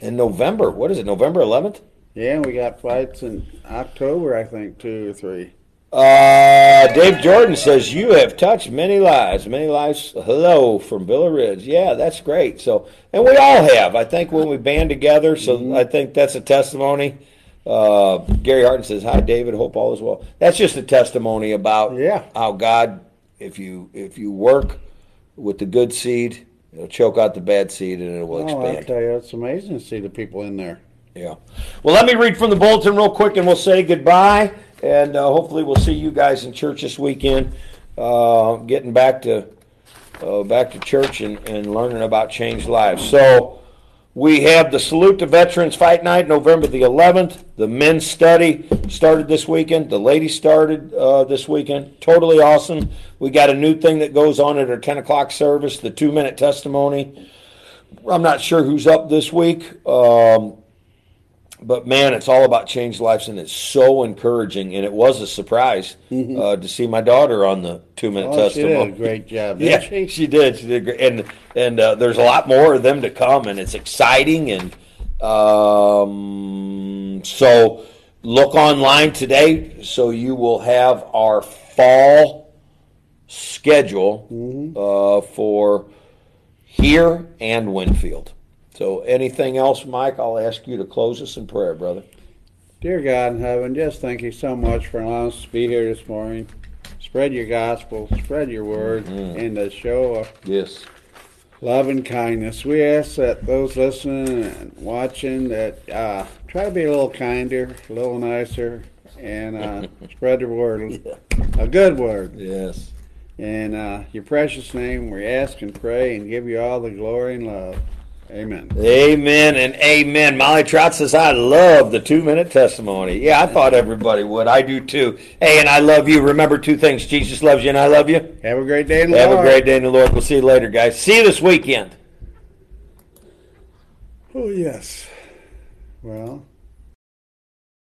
In November, what is it? November 11th. Yeah, we got fights in October, I think, two or three. Uh, Dave Jordan says you have touched many lives, many lives. Hello from Villa Ridge. Yeah, that's great. So, and we all have. I think when we band together, so I think that's a testimony. Uh, Gary Harden says, "Hi, David. Hope all is well." That's just a testimony about Yeah. how God, if you if you work with the good seed, it'll choke out the bad seed and it will Oh, I'll tell you, it's amazing to see the people in there. Yeah. Well, let me read from the bulletin real quick, and we'll say goodbye. And uh, hopefully, we'll see you guys in church this weekend. Uh, getting back to uh, back to church and, and learning about changed lives. So we have the salute to veterans fight night, November the 11th. The men's study started this weekend. The ladies started uh, this weekend. Totally awesome. We got a new thing that goes on at our 10 o'clock service, the two minute testimony. I'm not sure who's up this week. Um, but man, it's all about changed lives, and it's so encouraging. And it was a surprise uh, to see my daughter on the two minute Oh, she testimony. did a great job, Yeah, she? she did. She did great, and and uh, there's a lot more of them to come, and it's exciting. And um, so, look online today, so you will have our fall schedule uh, for here and Winfield. So, anything else, Mike? I'll ask you to close us in prayer, brother. Dear God in heaven, just thank you so much for allowing us to be here this morning. Spread your gospel, spread your word, Mhm. and to show of Yes. love and kindness. We ask that those listening and watching that uh, try to be a little kinder, a little nicer, and uh, spread the word, a good word. Yes. In uh, your precious name, we ask and pray and give you all the glory and love. Amen. Amen and amen. Molly Trout says, I love the two minute testimony. Yeah, I thought everybody would. I do too. Hey, and I love you. Remember two things Jesus loves you and I love you. Have a great day in the Have a great day in the Lord. We'll see you later, guys. See you this weekend. Oh, yes. Well,